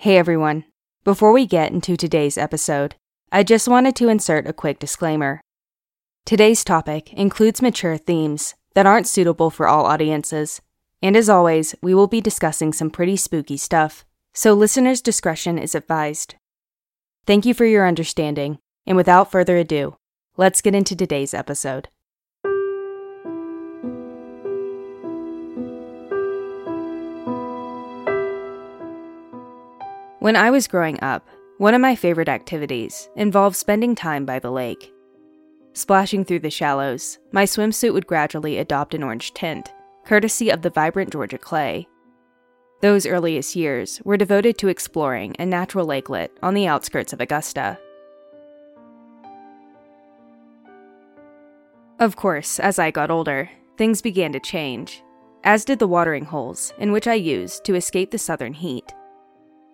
Hey everyone. Before we get into today's episode, I just wanted to insert a quick disclaimer. Today's topic includes mature themes that aren't suitable for all audiences, and as always, we will be discussing some pretty spooky stuff, so listeners' discretion is advised. Thank you for your understanding, and without further ado, let's get into today's episode. When I was growing up, one of my favorite activities involved spending time by the lake. Splashing through the shallows, my swimsuit would gradually adopt an orange tint, courtesy of the vibrant Georgia clay. Those earliest years were devoted to exploring a natural lakelet on the outskirts of Augusta. Of course, as I got older, things began to change, as did the watering holes in which I used to escape the southern heat.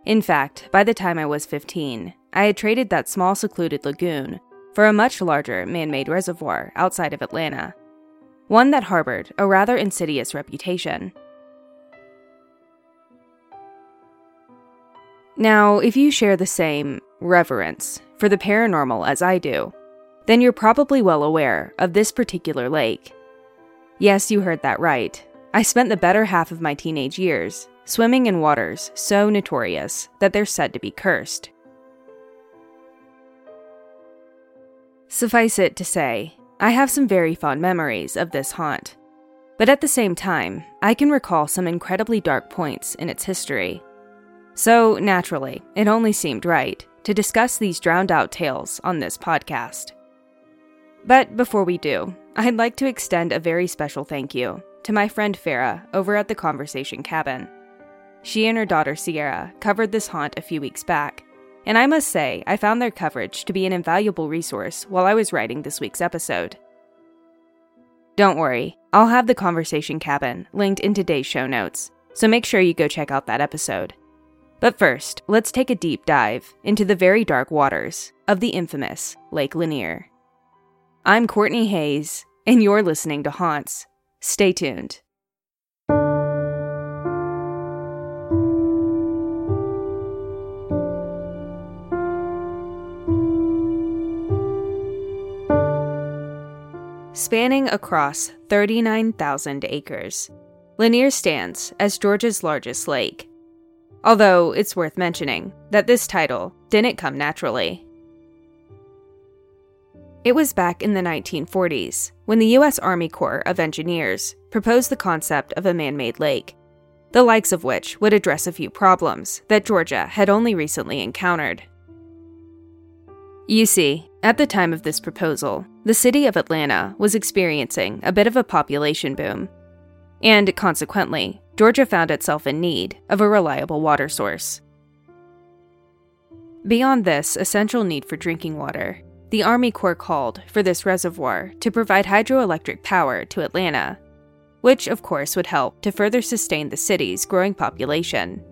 In fact, by the time I was 15, I had traded that small secluded lagoon for a much larger man made reservoir outside of Atlanta, one that harbored a rather insidious reputation. Now, if you share the same reverence for the paranormal as I do, then you're probably well aware of this particular lake. Yes, you heard that right. I spent the better half of my teenage years swimming in waters so notorious that they're said to be cursed. Suffice it to say, I have some very fond memories of this haunt. But at the same time, I can recall some incredibly dark points in its history. So, naturally, it only seemed right to discuss these drowned out tales on this podcast. But before we do, I'd like to extend a very special thank you to my friend Farah over at the Conversation Cabin. She and her daughter Sierra covered this haunt a few weeks back, and I must say, I found their coverage to be an invaluable resource while I was writing this week's episode. Don't worry, I'll have the Conversation Cabin linked in today's show notes, so make sure you go check out that episode. But first, let's take a deep dive into the very dark waters of the infamous Lake Lanier. I'm Courtney Hayes, and you're listening to Haunts. Stay tuned. Spanning across 39,000 acres, Lanier stands as Georgia's largest lake. Although it's worth mentioning that this title didn't come naturally. It was back in the 1940s when the U.S. Army Corps of Engineers proposed the concept of a man made lake, the likes of which would address a few problems that Georgia had only recently encountered. You see, at the time of this proposal, the city of Atlanta was experiencing a bit of a population boom. And consequently, Georgia found itself in need of a reliable water source. Beyond this essential need for drinking water, the Army Corps called for this reservoir to provide hydroelectric power to Atlanta, which of course would help to further sustain the city's growing population.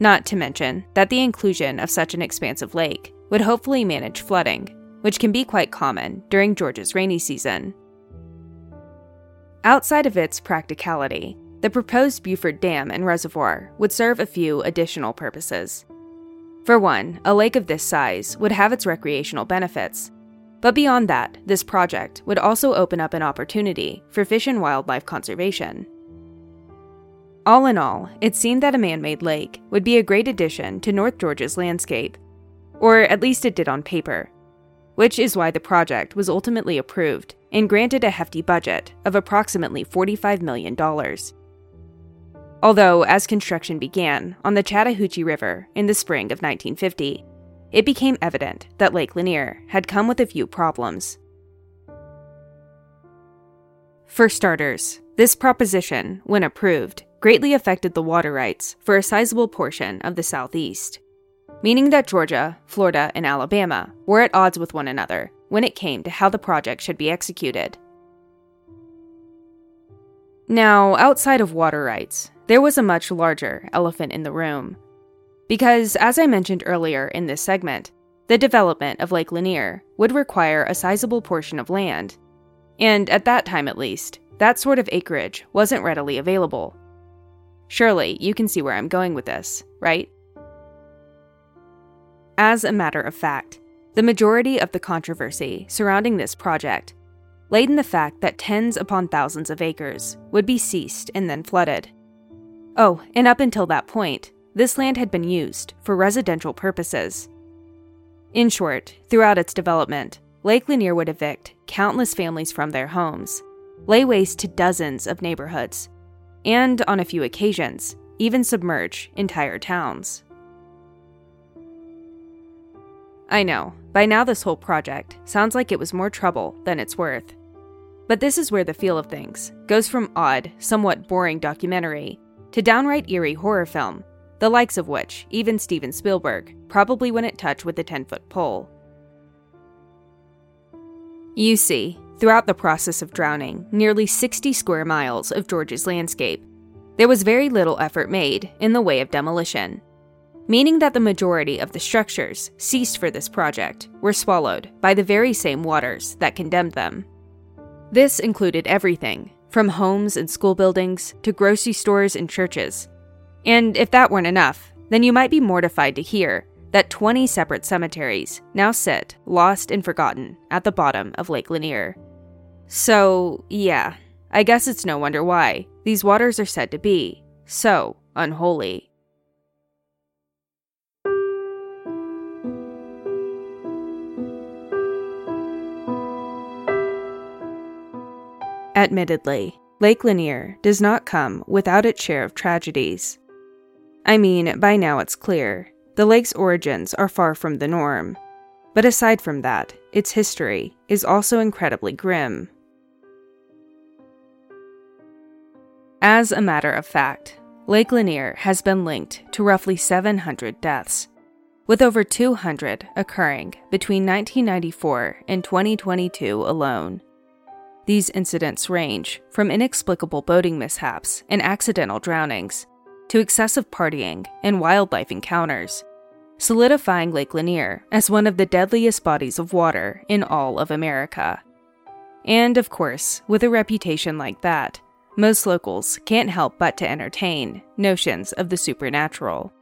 Not to mention that the inclusion of such an expansive lake would hopefully manage flooding, which can be quite common during Georgia's rainy season. Outside of its practicality, the proposed Buford Dam and Reservoir would serve a few additional purposes. For one, a lake of this size would have its recreational benefits. But beyond that, this project would also open up an opportunity for fish and wildlife conservation. All in all, it seemed that a man made lake would be a great addition to North Georgia's landscape, or at least it did on paper, which is why the project was ultimately approved and granted a hefty budget of approximately $45 million. Although, as construction began on the Chattahoochee River in the spring of 1950, it became evident that Lake Lanier had come with a few problems. For starters, this proposition, when approved, greatly affected the water rights for a sizable portion of the Southeast meaning that Georgia, Florida, and Alabama were at odds with one another when it came to how the project should be executed. Now, outside of water rights, there was a much larger elephant in the room. Because, as I mentioned earlier in this segment, the development of Lake Lanier would require a sizable portion of land. And at that time at least, that sort of acreage wasn't readily available. Surely, you can see where I'm going with this, right? As a matter of fact, the majority of the controversy surrounding this project laid in the fact that tens upon thousands of acres would be seized and then flooded. Oh, and up until that point, this land had been used for residential purposes. In short, throughout its development, Lake Lanier would evict countless families from their homes, lay waste to dozens of neighborhoods, and, on a few occasions, even submerge entire towns. I know, by now this whole project sounds like it was more trouble than it's worth. But this is where the feel of things goes from odd, somewhat boring documentary to downright eerie horror film, the likes of which even Steven Spielberg probably wouldn't touch with a 10 foot pole. You see, throughout the process of drowning nearly 60 square miles of Georgia's landscape, there was very little effort made in the way of demolition, meaning that the majority of the structures seized for this project were swallowed by the very same waters that condemned them. This included everything from homes and school buildings to grocery stores and churches. And if that weren't enough, then you might be mortified to hear that 20 separate cemeteries now sit, lost and forgotten, at the bottom of Lake Lanier. So, yeah, I guess it's no wonder why these waters are said to be so unholy. Admittedly, Lake Lanier does not come without its share of tragedies. I mean, by now it's clear, the lake's origins are far from the norm. But aside from that, its history is also incredibly grim. As a matter of fact, Lake Lanier has been linked to roughly 700 deaths, with over 200 occurring between 1994 and 2022 alone. These incidents range from inexplicable boating mishaps and accidental drownings to excessive partying and wildlife encounters, solidifying Lake Lanier as one of the deadliest bodies of water in all of America. And of course, with a reputation like that, most locals can't help but to entertain notions of the supernatural.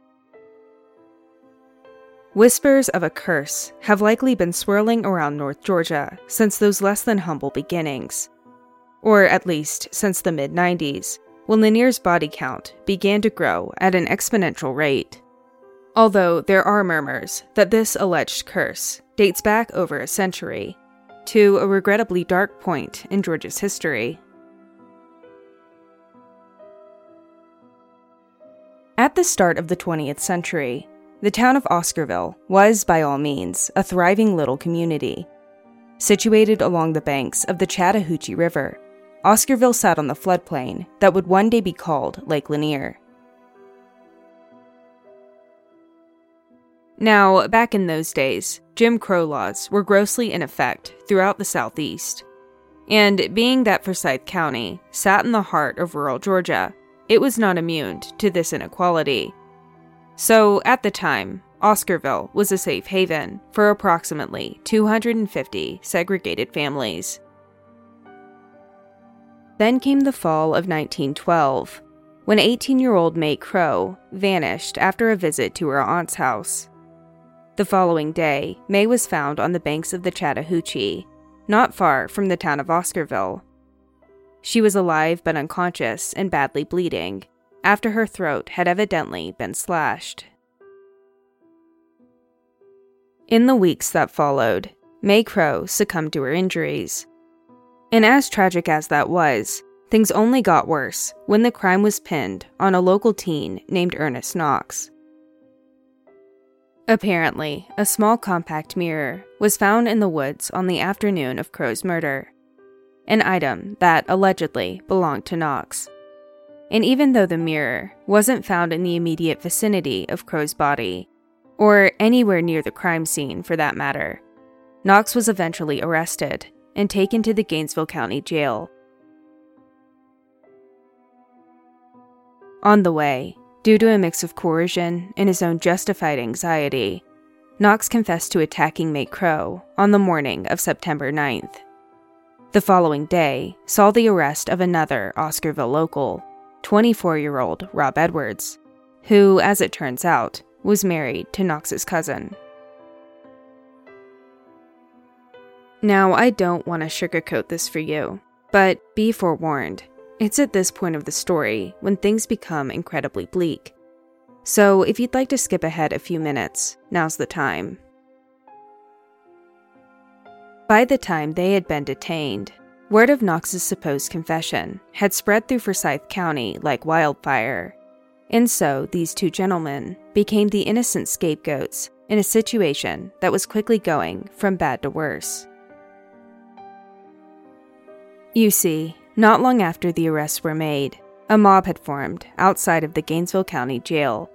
Whispers of a curse have likely been swirling around North Georgia since those less than humble beginnings. Or at least since the mid 90s, when Lanier's body count began to grow at an exponential rate. Although there are murmurs that this alleged curse dates back over a century to a regrettably dark point in Georgia's history. At the start of the 20th century, the town of Oscarville was, by all means, a thriving little community. Situated along the banks of the Chattahoochee River, Oscarville sat on the floodplain that would one day be called Lake Lanier. Now, back in those days, Jim Crow laws were grossly in effect throughout the Southeast. And being that Forsyth County sat in the heart of rural Georgia, it was not immune to this inequality. So, at the time, Oscarville was a safe haven for approximately 250 segregated families. Then came the fall of 1912, when 18 year old Mae Crow vanished after a visit to her aunt's house. The following day, Mae was found on the banks of the Chattahoochee, not far from the town of Oscarville. She was alive but unconscious and badly bleeding, after her throat had evidently been slashed. In the weeks that followed, Mae Crow succumbed to her injuries. And as tragic as that was, things only got worse when the crime was pinned on a local teen named Ernest Knox. Apparently, a small compact mirror was found in the woods on the afternoon of Crow's murder, an item that allegedly belonged to Knox. And even though the mirror wasn't found in the immediate vicinity of Crow's body, or anywhere near the crime scene for that matter, Knox was eventually arrested and taken to the Gainesville County Jail. On the way, due to a mix of coercion and his own justified anxiety, Knox confessed to attacking Mae Crow on the morning of September 9th. The following day saw the arrest of another Oscarville local, 24 year old Rob Edwards, who, as it turns out, was married to Knox's cousin. Now, I don't want to sugarcoat this for you, but be forewarned, it's at this point of the story when things become incredibly bleak. So, if you'd like to skip ahead a few minutes, now's the time. By the time they had been detained, word of Knox's supposed confession had spread through Forsyth County like wildfire. And so, these two gentlemen became the innocent scapegoats in a situation that was quickly going from bad to worse. You see, not long after the arrests were made, a mob had formed outside of the Gainesville County Jail.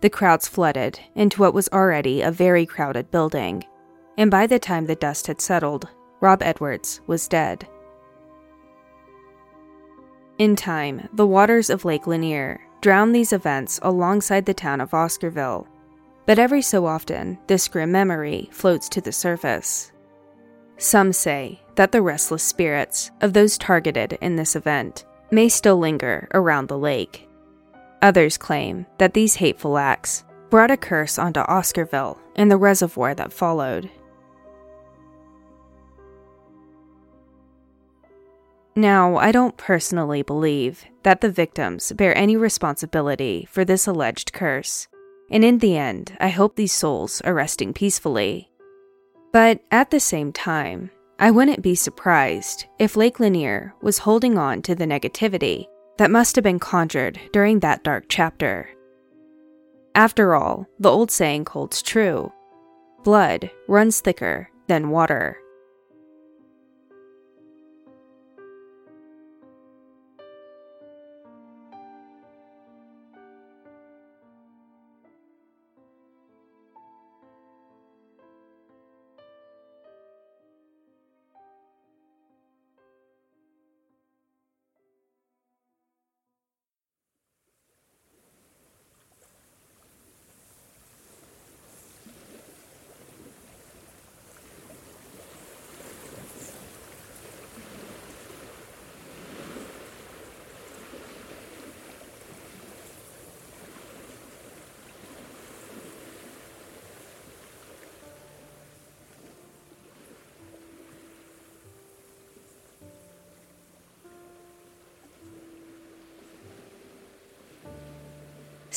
The crowds flooded into what was already a very crowded building, and by the time the dust had settled, Rob Edwards was dead. In time, the waters of Lake Lanier drowned these events alongside the town of Oscarville, but every so often, this grim memory floats to the surface. Some say that the restless spirits of those targeted in this event may still linger around the lake. Others claim that these hateful acts brought a curse onto Oscarville and the reservoir that followed. Now, I don't personally believe that the victims bear any responsibility for this alleged curse, and in the end, I hope these souls are resting peacefully. But at the same time, I wouldn't be surprised if Lake Lanier was holding on to the negativity that must have been conjured during that dark chapter. After all, the old saying holds true blood runs thicker than water.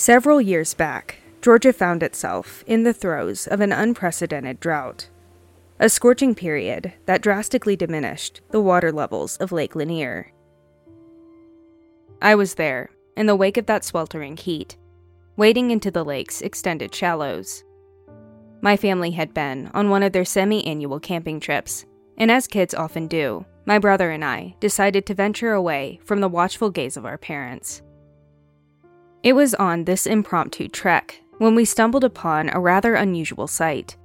Several years back, Georgia found itself in the throes of an unprecedented drought, a scorching period that drastically diminished the water levels of Lake Lanier. I was there, in the wake of that sweltering heat, wading into the lake's extended shallows. My family had been on one of their semi annual camping trips, and as kids often do, my brother and I decided to venture away from the watchful gaze of our parents. It was on this impromptu trek when we stumbled upon a rather unusual sight.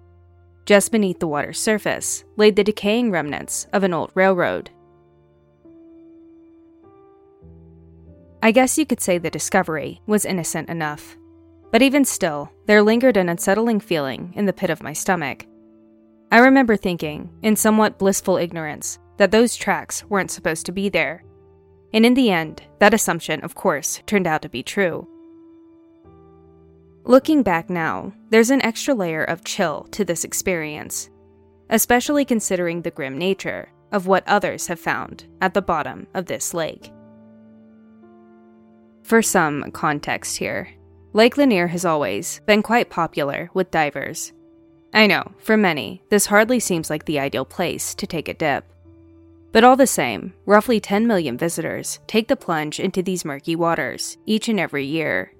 Just beneath the water's surface lay the decaying remnants of an old railroad. I guess you could say the discovery was innocent enough. But even still, there lingered an unsettling feeling in the pit of my stomach. I remember thinking, in somewhat blissful ignorance, that those tracks weren't supposed to be there, and in the end, that assumption, of course, turned out to be true. Looking back now, there's an extra layer of chill to this experience, especially considering the grim nature of what others have found at the bottom of this lake. For some context here, Lake Lanier has always been quite popular with divers. I know, for many, this hardly seems like the ideal place to take a dip. But all the same, roughly 10 million visitors take the plunge into these murky waters each and every year.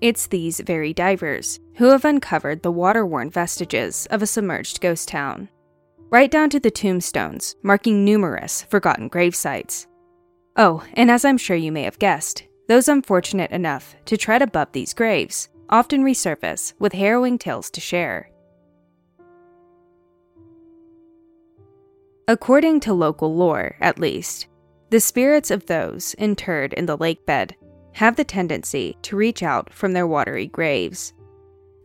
It's these very divers who have uncovered the water worn vestiges of a submerged ghost town, right down to the tombstones marking numerous forgotten grave sites. Oh, and as I'm sure you may have guessed, those unfortunate enough to tread above these graves often resurface with harrowing tales to share. According to local lore, at least, the spirits of those interred in the lake bed have the tendency to reach out from their watery graves.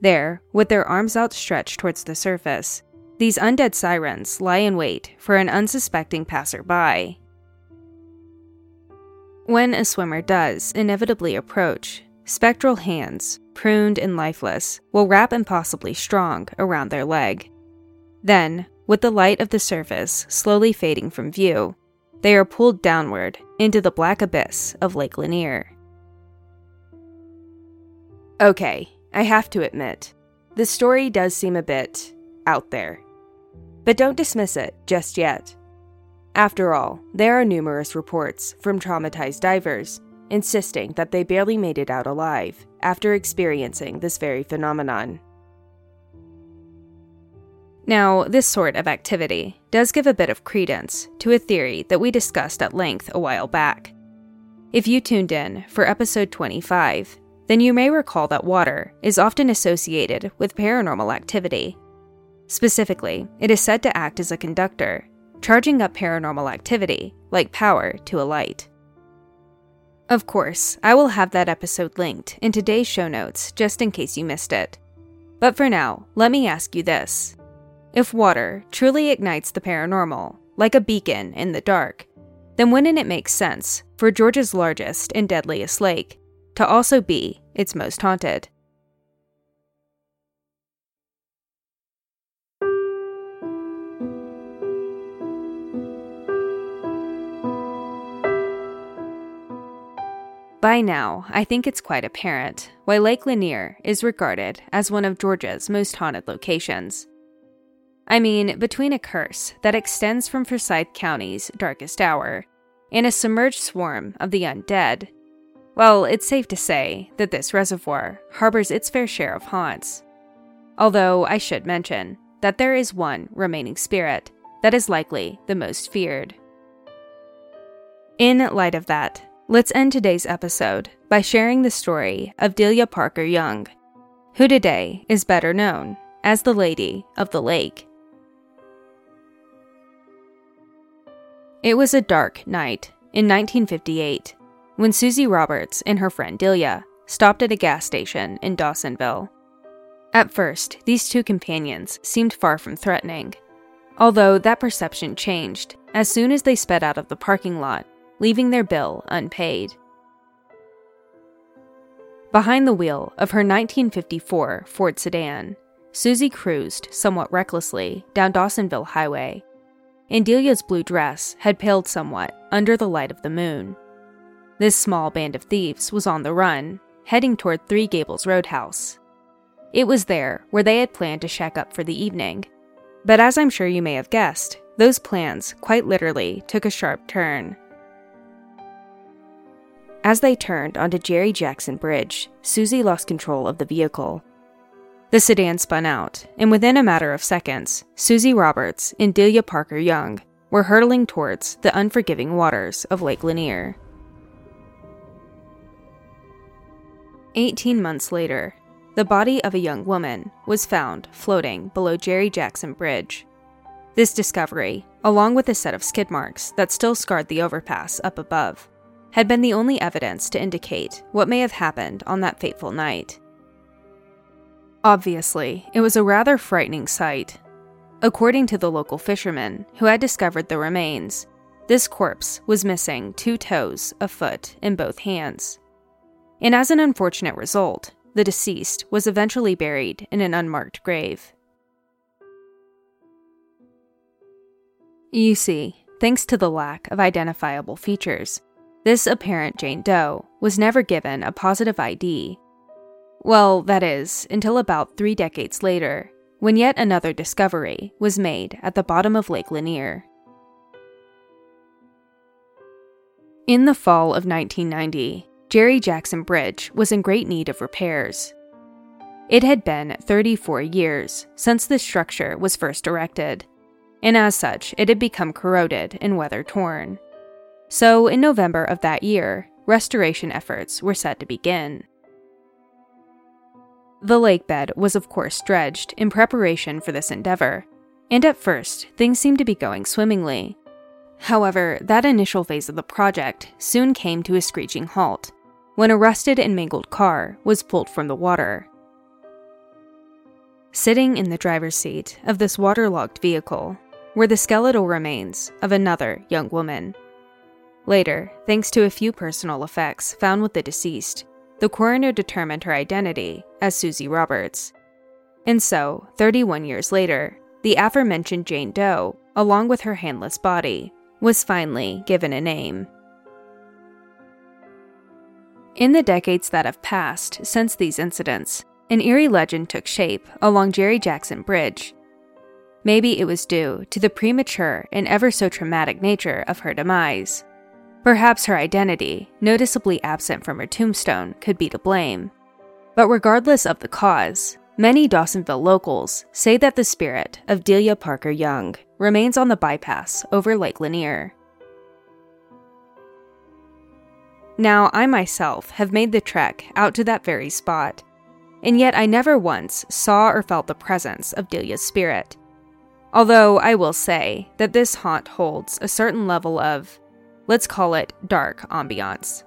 There, with their arms outstretched towards the surface, these undead sirens lie in wait for an unsuspecting passerby. When a swimmer does inevitably approach, spectral hands, pruned and lifeless, will wrap impossibly strong around their leg. Then, with the light of the surface slowly fading from view, they are pulled downward into the black abyss of Lake Lanier. Okay, I have to admit, the story does seem a bit out there. But don't dismiss it just yet. After all, there are numerous reports from traumatized divers insisting that they barely made it out alive after experiencing this very phenomenon. Now, this sort of activity does give a bit of credence to a theory that we discussed at length a while back. If you tuned in for episode 25, then you may recall that water is often associated with paranormal activity. Specifically, it is said to act as a conductor, charging up paranormal activity like power to a light. Of course, I will have that episode linked in today's show notes just in case you missed it. But for now, let me ask you this if water truly ignites the paranormal, like a beacon in the dark, then wouldn't it make sense for Georgia's largest and deadliest lake to also be its most haunted? By now, I think it's quite apparent why Lake Lanier is regarded as one of Georgia's most haunted locations. I mean, between a curse that extends from Forsyth County's darkest hour and a submerged swarm of the undead, well, it's safe to say that this reservoir harbors its fair share of haunts. Although I should mention that there is one remaining spirit that is likely the most feared. In light of that, let's end today's episode by sharing the story of Delia Parker Young, who today is better known as the Lady of the Lake. It was a dark night in 1958 when Susie Roberts and her friend Delia stopped at a gas station in Dawsonville. At first, these two companions seemed far from threatening, although that perception changed as soon as they sped out of the parking lot, leaving their bill unpaid. Behind the wheel of her 1954 Ford sedan, Susie cruised somewhat recklessly down Dawsonville Highway and Delia's blue dress had paled somewhat under the light of the moon. This small band of thieves was on the run, heading toward Three Gables Roadhouse. It was there where they had planned to shack up for the evening. But as I'm sure you may have guessed, those plans quite literally took a sharp turn. As they turned onto Jerry Jackson Bridge, Susie lost control of the vehicle the sedan spun out, and within a matter of seconds, Susie Roberts and Delia Parker Young were hurtling towards the unforgiving waters of Lake Lanier. Eighteen months later, the body of a young woman was found floating below Jerry Jackson Bridge. This discovery, along with a set of skid marks that still scarred the overpass up above, had been the only evidence to indicate what may have happened on that fateful night. Obviously, it was a rather frightening sight. According to the local fishermen who had discovered the remains, this corpse was missing two toes, a foot, and both hands. And as an unfortunate result, the deceased was eventually buried in an unmarked grave. You see, thanks to the lack of identifiable features, this apparent Jane Doe was never given a positive ID well, that is, until about three decades later, when yet another discovery was made at the bottom of Lake Lanier. In the fall of 1990, Jerry Jackson Bridge was in great need of repairs. It had been 34 years since the structure was first erected, and as such, it had become corroded and weather torn. So, in November of that year, restoration efforts were set to begin. The lake bed was, of course, dredged in preparation for this endeavor, and at first, things seemed to be going swimmingly. However, that initial phase of the project soon came to a screeching halt when a rusted and mangled car was pulled from the water. Sitting in the driver's seat of this waterlogged vehicle were the skeletal remains of another young woman. Later, thanks to a few personal effects found with the deceased, the coroner determined her identity as Susie Roberts. And so, 31 years later, the aforementioned Jane Doe, along with her handless body, was finally given a name. In the decades that have passed since these incidents, an eerie legend took shape along Jerry Jackson Bridge. Maybe it was due to the premature and ever so traumatic nature of her demise. Perhaps her identity, noticeably absent from her tombstone, could be to blame. But regardless of the cause, many Dawsonville locals say that the spirit of Delia Parker Young remains on the bypass over Lake Lanier. Now, I myself have made the trek out to that very spot, and yet I never once saw or felt the presence of Delia's spirit. Although I will say that this haunt holds a certain level of, let's call it dark ambiance.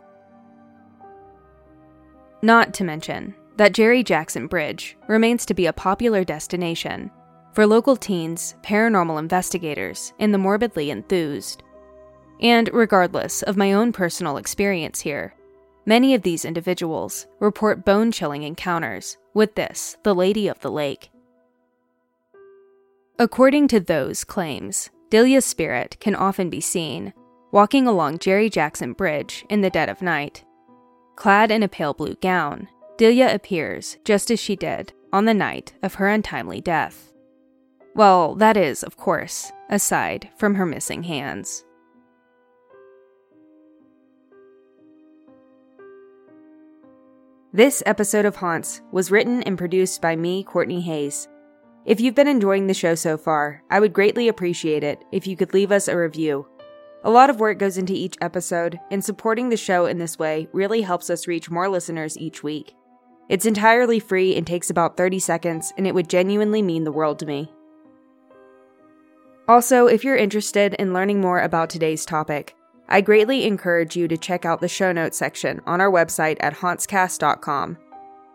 Not to mention that Jerry Jackson Bridge remains to be a popular destination for local teens, paranormal investigators, and the morbidly enthused. And regardless of my own personal experience here, many of these individuals report bone chilling encounters with this, the Lady of the Lake. According to those claims, Delia's spirit can often be seen walking along Jerry Jackson Bridge in the dead of night. Clad in a pale blue gown, Delia appears just as she did on the night of her untimely death. Well, that is, of course, aside from her missing hands. This episode of Haunts was written and produced by me, Courtney Hayes. If you've been enjoying the show so far, I would greatly appreciate it if you could leave us a review. A lot of work goes into each episode, and supporting the show in this way really helps us reach more listeners each week. It's entirely free and takes about 30 seconds, and it would genuinely mean the world to me. Also, if you're interested in learning more about today's topic, I greatly encourage you to check out the show notes section on our website at hauntscast.com.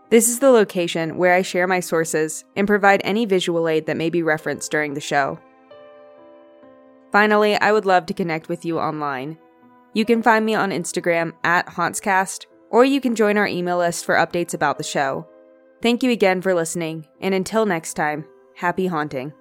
This is the location where I share my sources and provide any visual aid that may be referenced during the show. Finally, I would love to connect with you online. You can find me on Instagram at hauntscast, or you can join our email list for updates about the show. Thank you again for listening, and until next time, happy haunting.